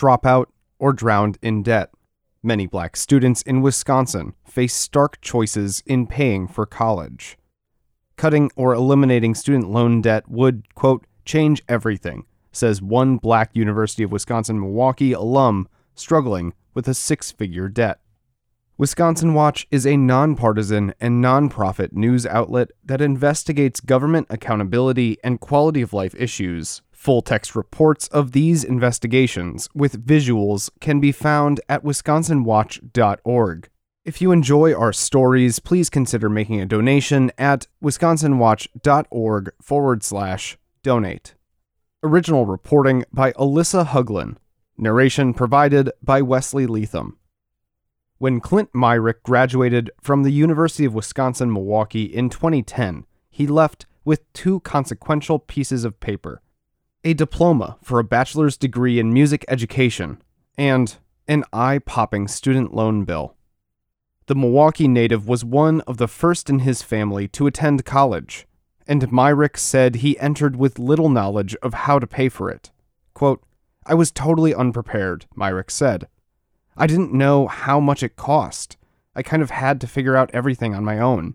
drop out, or drowned in debt. Many black students in Wisconsin face stark choices in paying for college. Cutting or eliminating student loan debt would, quote, change everything, says one black University of Wisconsin Milwaukee alum struggling with a six figure debt. Wisconsin Watch is a nonpartisan and nonprofit news outlet that investigates government accountability and quality of life issues. Full text reports of these investigations with visuals can be found at wisconsinwatch.org. If you enjoy our stories, please consider making a donation at wisconsinwatch.org forward slash donate. Original reporting by Alyssa Huglin. Narration provided by Wesley Leatham. When Clint Myrick graduated from the University of Wisconsin Milwaukee in 2010, he left with two consequential pieces of paper a diploma for a bachelor's degree in music education and an eye popping student loan bill. The Milwaukee native was one of the first in his family to attend college, and Myrick said he entered with little knowledge of how to pay for it. Quote, I was totally unprepared, Myrick said. I didn't know how much it cost. I kind of had to figure out everything on my own.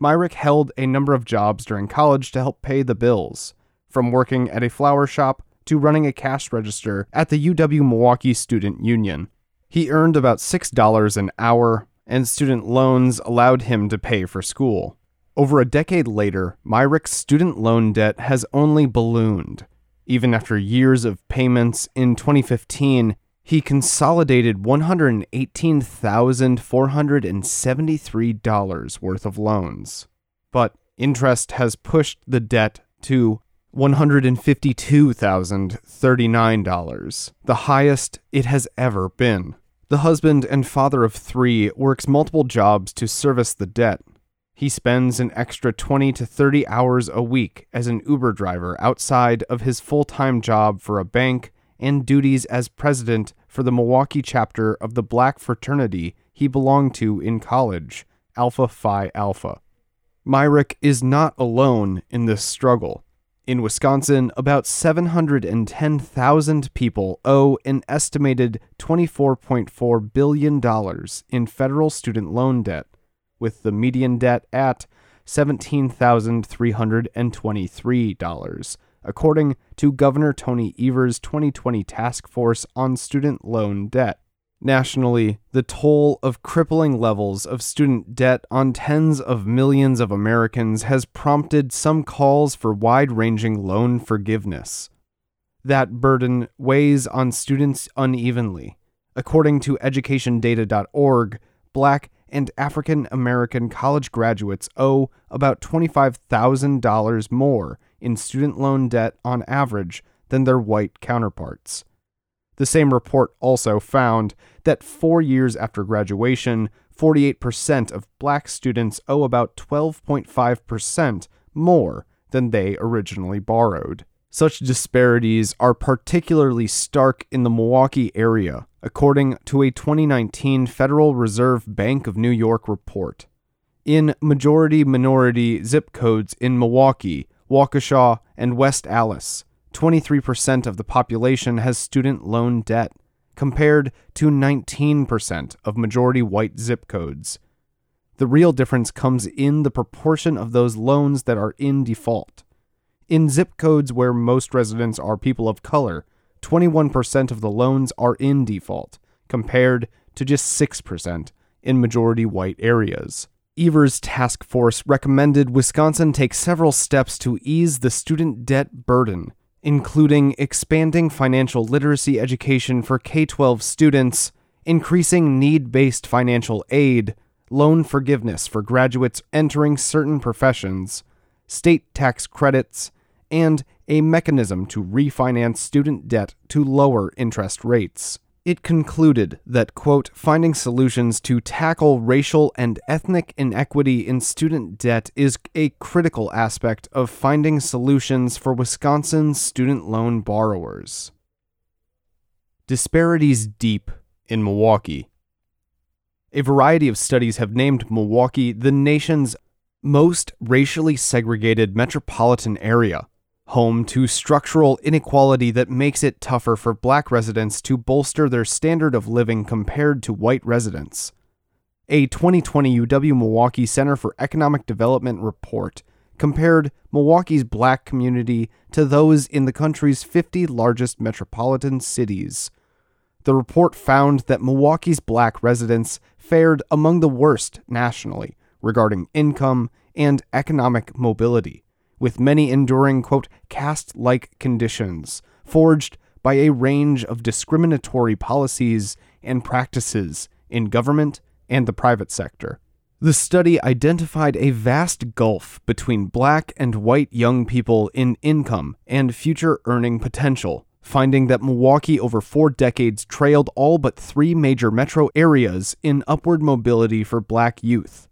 Myrick held a number of jobs during college to help pay the bills, from working at a flower shop to running a cash register at the UW Milwaukee Student Union. He earned about $6 an hour, and student loans allowed him to pay for school. Over a decade later, Myrick's student loan debt has only ballooned. Even after years of payments, in 2015, he consolidated $118,473 worth of loans. But interest has pushed the debt to $152,039, the highest it has ever been. The husband and father of three works multiple jobs to service the debt. He spends an extra 20 to 30 hours a week as an Uber driver outside of his full time job for a bank and duties as president for the Milwaukee chapter of the black fraternity he belonged to in college, Alpha Phi Alpha. Myrick is not alone in this struggle. In Wisconsin, about 710,000 people owe an estimated $24.4 billion in federal student loan debt with the median debt at $17,323, according to Governor Tony Evers' 2020 Task Force on Student Loan Debt. Nationally, the toll of crippling levels of student debt on tens of millions of Americans has prompted some calls for wide ranging loan forgiveness. That burden weighs on students unevenly. According to educationdata.org, black and African American college graduates owe about $25,000 more in student loan debt on average than their white counterparts. The same report also found that four years after graduation, 48% of black students owe about 12.5% more than they originally borrowed. Such disparities are particularly stark in the Milwaukee area, according to a 2019 Federal Reserve Bank of New York report. In majority minority zip codes in Milwaukee, Waukesha, and West Allis, 23% of the population has student loan debt, compared to 19% of majority white zip codes. The real difference comes in the proportion of those loans that are in default. In zip codes where most residents are people of color, 21% of the loans are in default, compared to just 6% in majority white areas. Evers' task force recommended Wisconsin take several steps to ease the student debt burden, including expanding financial literacy education for K 12 students, increasing need based financial aid, loan forgiveness for graduates entering certain professions, state tax credits, and a mechanism to refinance student debt to lower interest rates. It concluded that, quote, finding solutions to tackle racial and ethnic inequity in student debt is a critical aspect of finding solutions for Wisconsin's student loan borrowers. Disparities deep in Milwaukee. A variety of studies have named Milwaukee the nation's most racially segregated metropolitan area home to structural inequality that makes it tougher for black residents to bolster their standard of living compared to white residents. A 2020 UW Milwaukee Center for Economic Development report compared Milwaukee's black community to those in the country's 50 largest metropolitan cities. The report found that Milwaukee's black residents fared among the worst nationally regarding income and economic mobility, with many enduring, quote, caste like conditions forged by a range of discriminatory policies and practices in government and the private sector. The study identified a vast gulf between black and white young people in income and future earning potential, finding that Milwaukee over four decades trailed all but three major metro areas in upward mobility for black youth.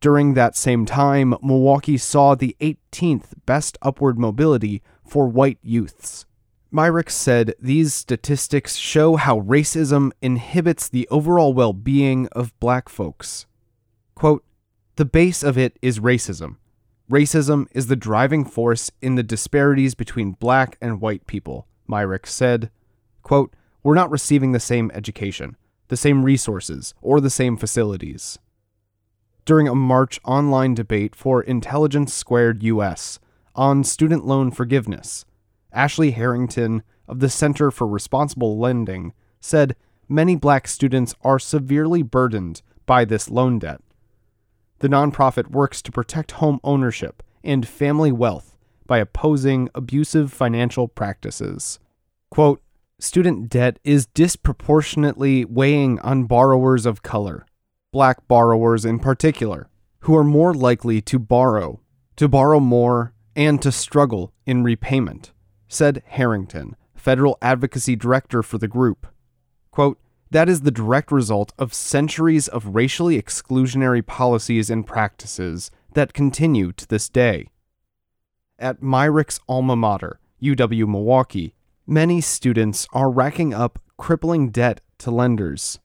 During that same time, Milwaukee saw the 18th best upward mobility for white youths. Myrick said these statistics show how racism inhibits the overall well being of black folks. Quote, the base of it is racism. Racism is the driving force in the disparities between black and white people, Myrick said. Quote, we're not receiving the same education, the same resources, or the same facilities. During a March online debate for Intelligence Squared US on student loan forgiveness, Ashley Harrington of the Center for Responsible Lending said many black students are severely burdened by this loan debt. The nonprofit works to protect home ownership and family wealth by opposing abusive financial practices. Quote, Student debt is disproportionately weighing on borrowers of color, black borrowers in particular, who are more likely to borrow, to borrow more, and to struggle in repayment, said Harrington, federal advocacy director for the group. Quote, that is the direct result of centuries of racially exclusionary policies and practices that continue to this day. At Myrick's alma mater, UW Milwaukee, many students are racking up crippling debt to lenders.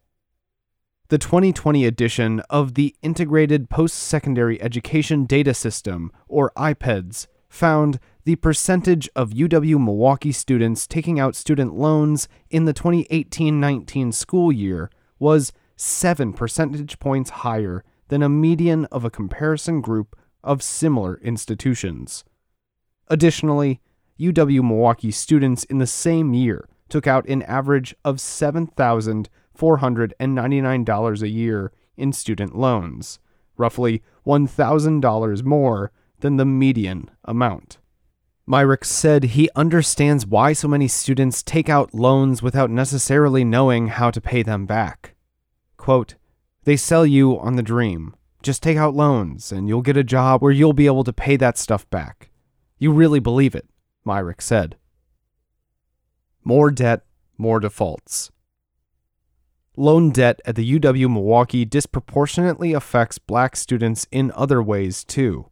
The 2020 edition of the Integrated Post Secondary Education Data System, or IPEDS, found the percentage of UW Milwaukee students taking out student loans in the 2018 19 school year was 7 percentage points higher than a median of a comparison group of similar institutions. Additionally, UW Milwaukee students in the same year took out an average of $7,499 a year in student loans, roughly $1,000 more than the median amount. Myrick said he understands why so many students take out loans without necessarily knowing how to pay them back. Quote, they sell you on the dream. Just take out loans and you'll get a job where you'll be able to pay that stuff back. You really believe it, Myrick said. More debt, more defaults. Loan debt at the UW Milwaukee disproportionately affects black students in other ways, too.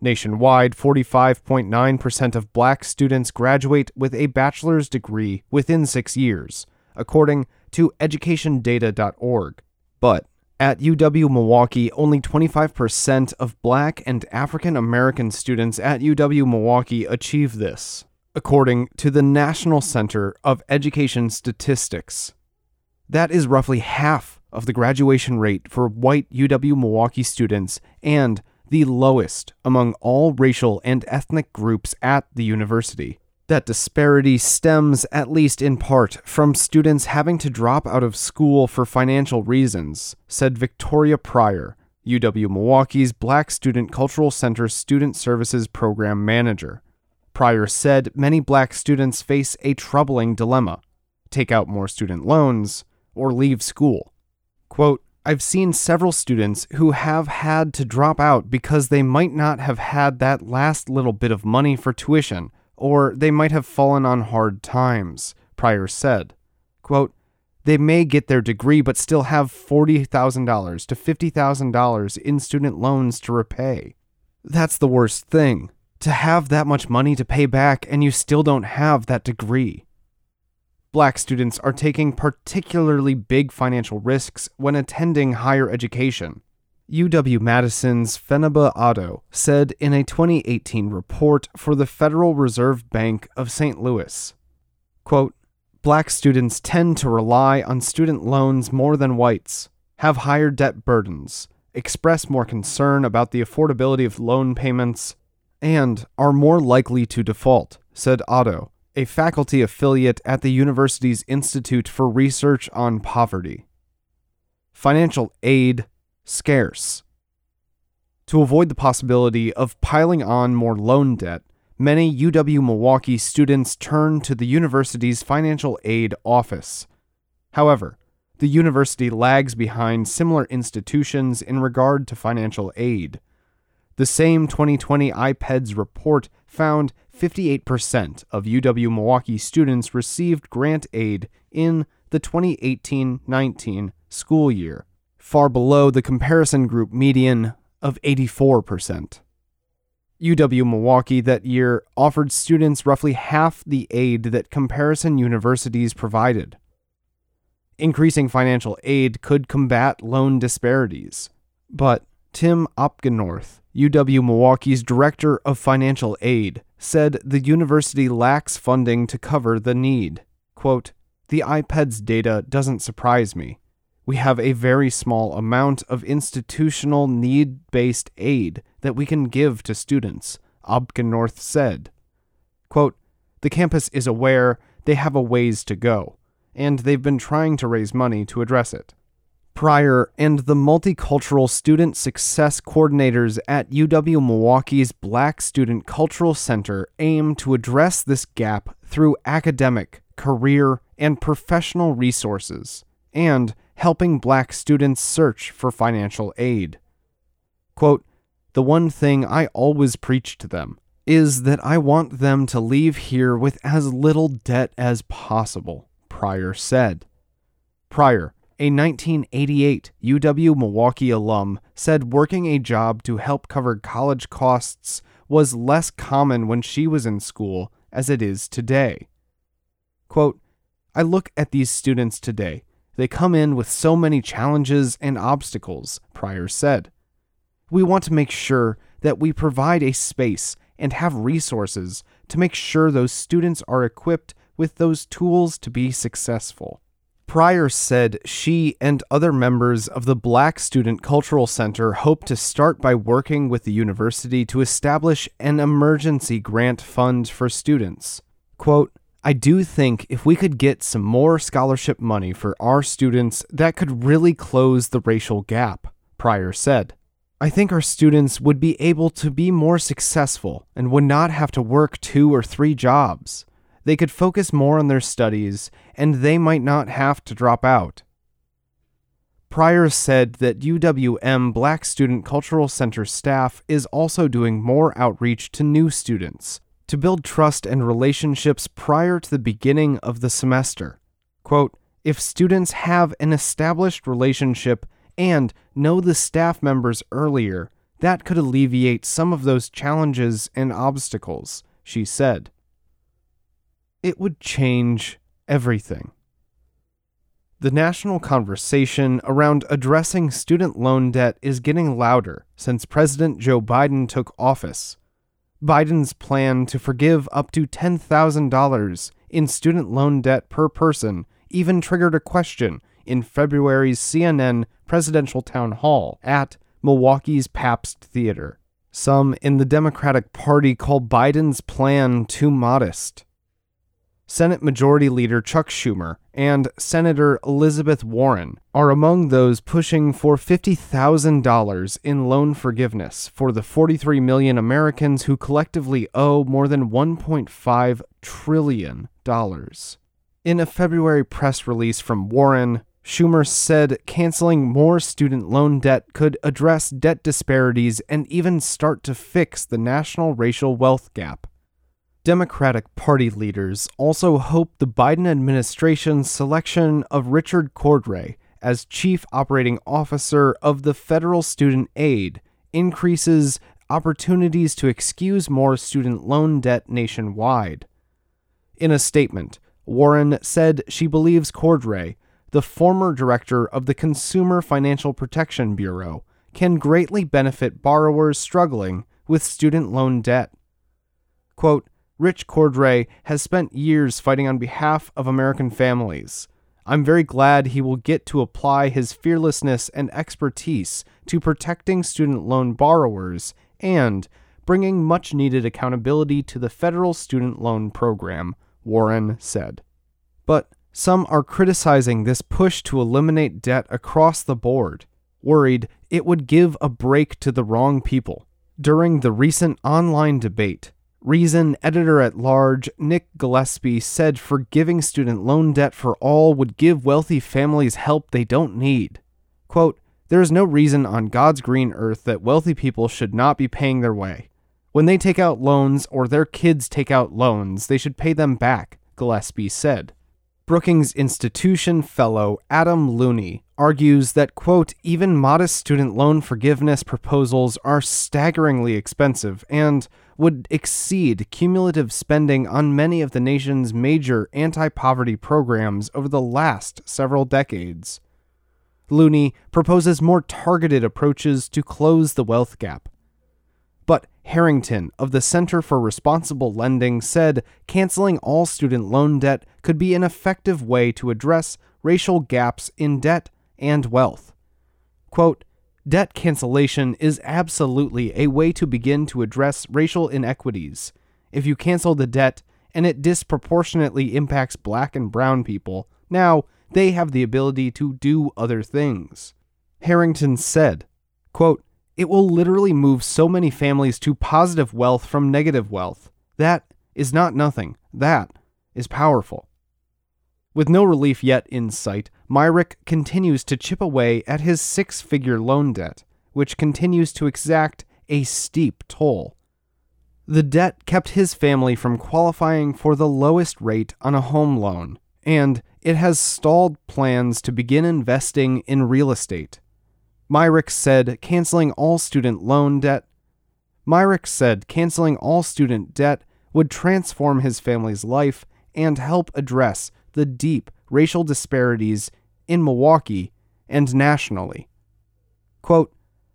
Nationwide, 45.9% of black students graduate with a bachelor's degree within six years, according to educationdata.org. But at UW Milwaukee, only 25% of black and African American students at UW Milwaukee achieve this, according to the National Center of Education Statistics. That is roughly half of the graduation rate for white UW Milwaukee students and the lowest among all racial and ethnic groups at the university. That disparity stems, at least in part, from students having to drop out of school for financial reasons, said Victoria Pryor, UW Milwaukee's Black Student Cultural Center Student Services Program Manager. Pryor said many black students face a troubling dilemma take out more student loans or leave school. Quote, I've seen several students who have had to drop out because they might not have had that last little bit of money for tuition, or they might have fallen on hard times, Pryor said. Quote, they may get their degree but still have $40,000 to $50,000 in student loans to repay. That's the worst thing. To have that much money to pay back and you still don't have that degree black students are taking particularly big financial risks when attending higher education. UW Madison's Fenaba Addo said in a 2018 report for the Federal Reserve Bank of St. Louis quote, Black students tend to rely on student loans more than whites, have higher debt burdens, express more concern about the affordability of loan payments, and are more likely to default, said Addo, a faculty affiliate at the university's Institute for Research on Poverty. Financial aid scarce. To avoid the possibility of piling on more loan debt, many UW Milwaukee students turn to the university's financial aid office. However, the university lags behind similar institutions in regard to financial aid. The same 2020 IPEDS report found 58% of UW Milwaukee students received grant aid in the 2018 19 school year, far below the comparison group median of 84%. UW Milwaukee that year offered students roughly half the aid that comparison universities provided. Increasing financial aid could combat loan disparities, but Tim Opgenorth, UW Milwaukee's Director of Financial Aid, said the university lacks funding to cover the need. Quote, the IPEDS data doesn't surprise me. We have a very small amount of institutional need based aid that we can give to students, Opgenorth said. Quote, the campus is aware they have a ways to go, and they've been trying to raise money to address it. Pryor and the multicultural student success coordinators at UW Milwaukee's Black Student Cultural Center aim to address this gap through academic, career, and professional resources, and helping black students search for financial aid. Quote, the one thing I always preach to them is that I want them to leave here with as little debt as possible, Pryor said. Pryor, a 1988 UW Milwaukee alum, said working a job to help cover college costs was less common when she was in school as it is today. Quote, I look at these students today. They come in with so many challenges and obstacles, Pryor said. We want to make sure that we provide a space and have resources to make sure those students are equipped with those tools to be successful. Pryor said she and other members of the Black Student Cultural Center hope to start by working with the university to establish an emergency grant fund for students. Quote, I do think if we could get some more scholarship money for our students, that could really close the racial gap, Pryor said. I think our students would be able to be more successful and would not have to work two or three jobs they could focus more on their studies and they might not have to drop out. Pryor said that UWM Black Student Cultural Center staff is also doing more outreach to new students to build trust and relationships prior to the beginning of the semester. Quote, if students have an established relationship and know the staff members earlier, that could alleviate some of those challenges and obstacles, she said it would change everything. The national conversation around addressing student loan debt is getting louder since President Joe Biden took office. Biden's plan to forgive up to $10,000 in student loan debt per person even triggered a question in February's CNN presidential town hall at Milwaukee's Pabst Theater. Some in the Democratic Party call Biden's plan too modest. Senate Majority Leader Chuck Schumer and Senator Elizabeth Warren are among those pushing for $50,000 in loan forgiveness for the 43 million Americans who collectively owe more than $1.5 trillion. In a February press release from Warren, Schumer said canceling more student loan debt could address debt disparities and even start to fix the national racial wealth gap. Democratic Party leaders also hope the Biden administration's selection of Richard Cordray as Chief Operating Officer of the Federal Student Aid increases opportunities to excuse more student loan debt nationwide. In a statement, Warren said she believes Cordray, the former director of the Consumer Financial Protection Bureau, can greatly benefit borrowers struggling with student loan debt. Quote, Rich Cordray has spent years fighting on behalf of American families. I'm very glad he will get to apply his fearlessness and expertise to protecting student loan borrowers and bringing much needed accountability to the federal student loan program, Warren said. But some are criticizing this push to eliminate debt across the board, worried it would give a break to the wrong people. During the recent online debate, Reason editor at large Nick Gillespie said forgiving student loan debt for all would give wealthy families help they don't need. Quote, There is no reason on God's green earth that wealthy people should not be paying their way. When they take out loans or their kids take out loans, they should pay them back, Gillespie said. Brookings Institution fellow Adam Looney argues that, quote, even modest student loan forgiveness proposals are staggeringly expensive and would exceed cumulative spending on many of the nation's major anti poverty programs over the last several decades. Looney proposes more targeted approaches to close the wealth gap. But Harrington of the Center for Responsible Lending said canceling all student loan debt could be an effective way to address racial gaps in debt and wealth. Quote, Debt cancellation is absolutely a way to begin to address racial inequities. If you cancel the debt and it disproportionately impacts black and brown people, now they have the ability to do other things. Harrington said, quote, It will literally move so many families to positive wealth from negative wealth. That is not nothing. That is powerful. With no relief yet in sight, Myrick continues to chip away at his six figure loan debt, which continues to exact a steep toll. The debt kept his family from qualifying for the lowest rate on a home loan, and it has stalled plans to begin investing in real estate. Myrick said canceling all student loan debt. Myrick said canceling all student debt would transform his family's life and help address the deep racial disparities in Milwaukee and nationally. Quote,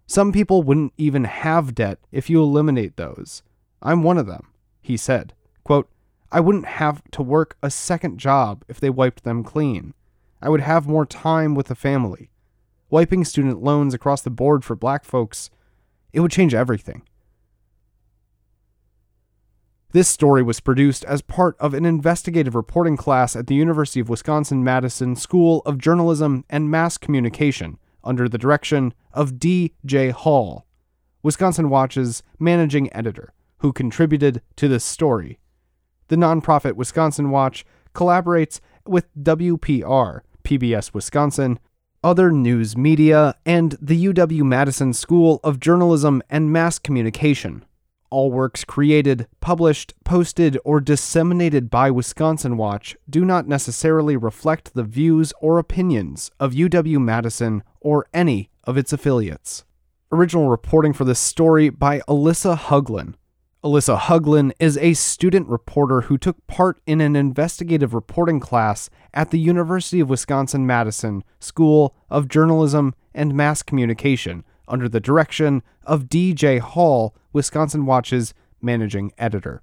Some people wouldn't even have debt if you eliminate those. I'm one of them, he said. Quote, I wouldn't have to work a second job if they wiped them clean. I would have more time with the family. Wiping student loans across the board for black folks, it would change everything. This story was produced as part of an investigative reporting class at the University of Wisconsin Madison School of Journalism and Mass Communication under the direction of Dee J. Hall, Wisconsin Watch's managing editor, who contributed to this story. The nonprofit Wisconsin Watch collaborates with WPR, PBS Wisconsin, other news media, and the UW Madison School of Journalism and Mass Communication all works created, published, posted, or disseminated by Wisconsin Watch do not necessarily reflect the views or opinions of UW Madison or any of its affiliates. Original reporting for this story by Alyssa Huglin. Alyssa Huglin is a student reporter who took part in an investigative reporting class at the University of Wisconsin Madison School of Journalism and Mass Communication under the direction of Dee J. Hall, Wisconsin Watch's managing editor.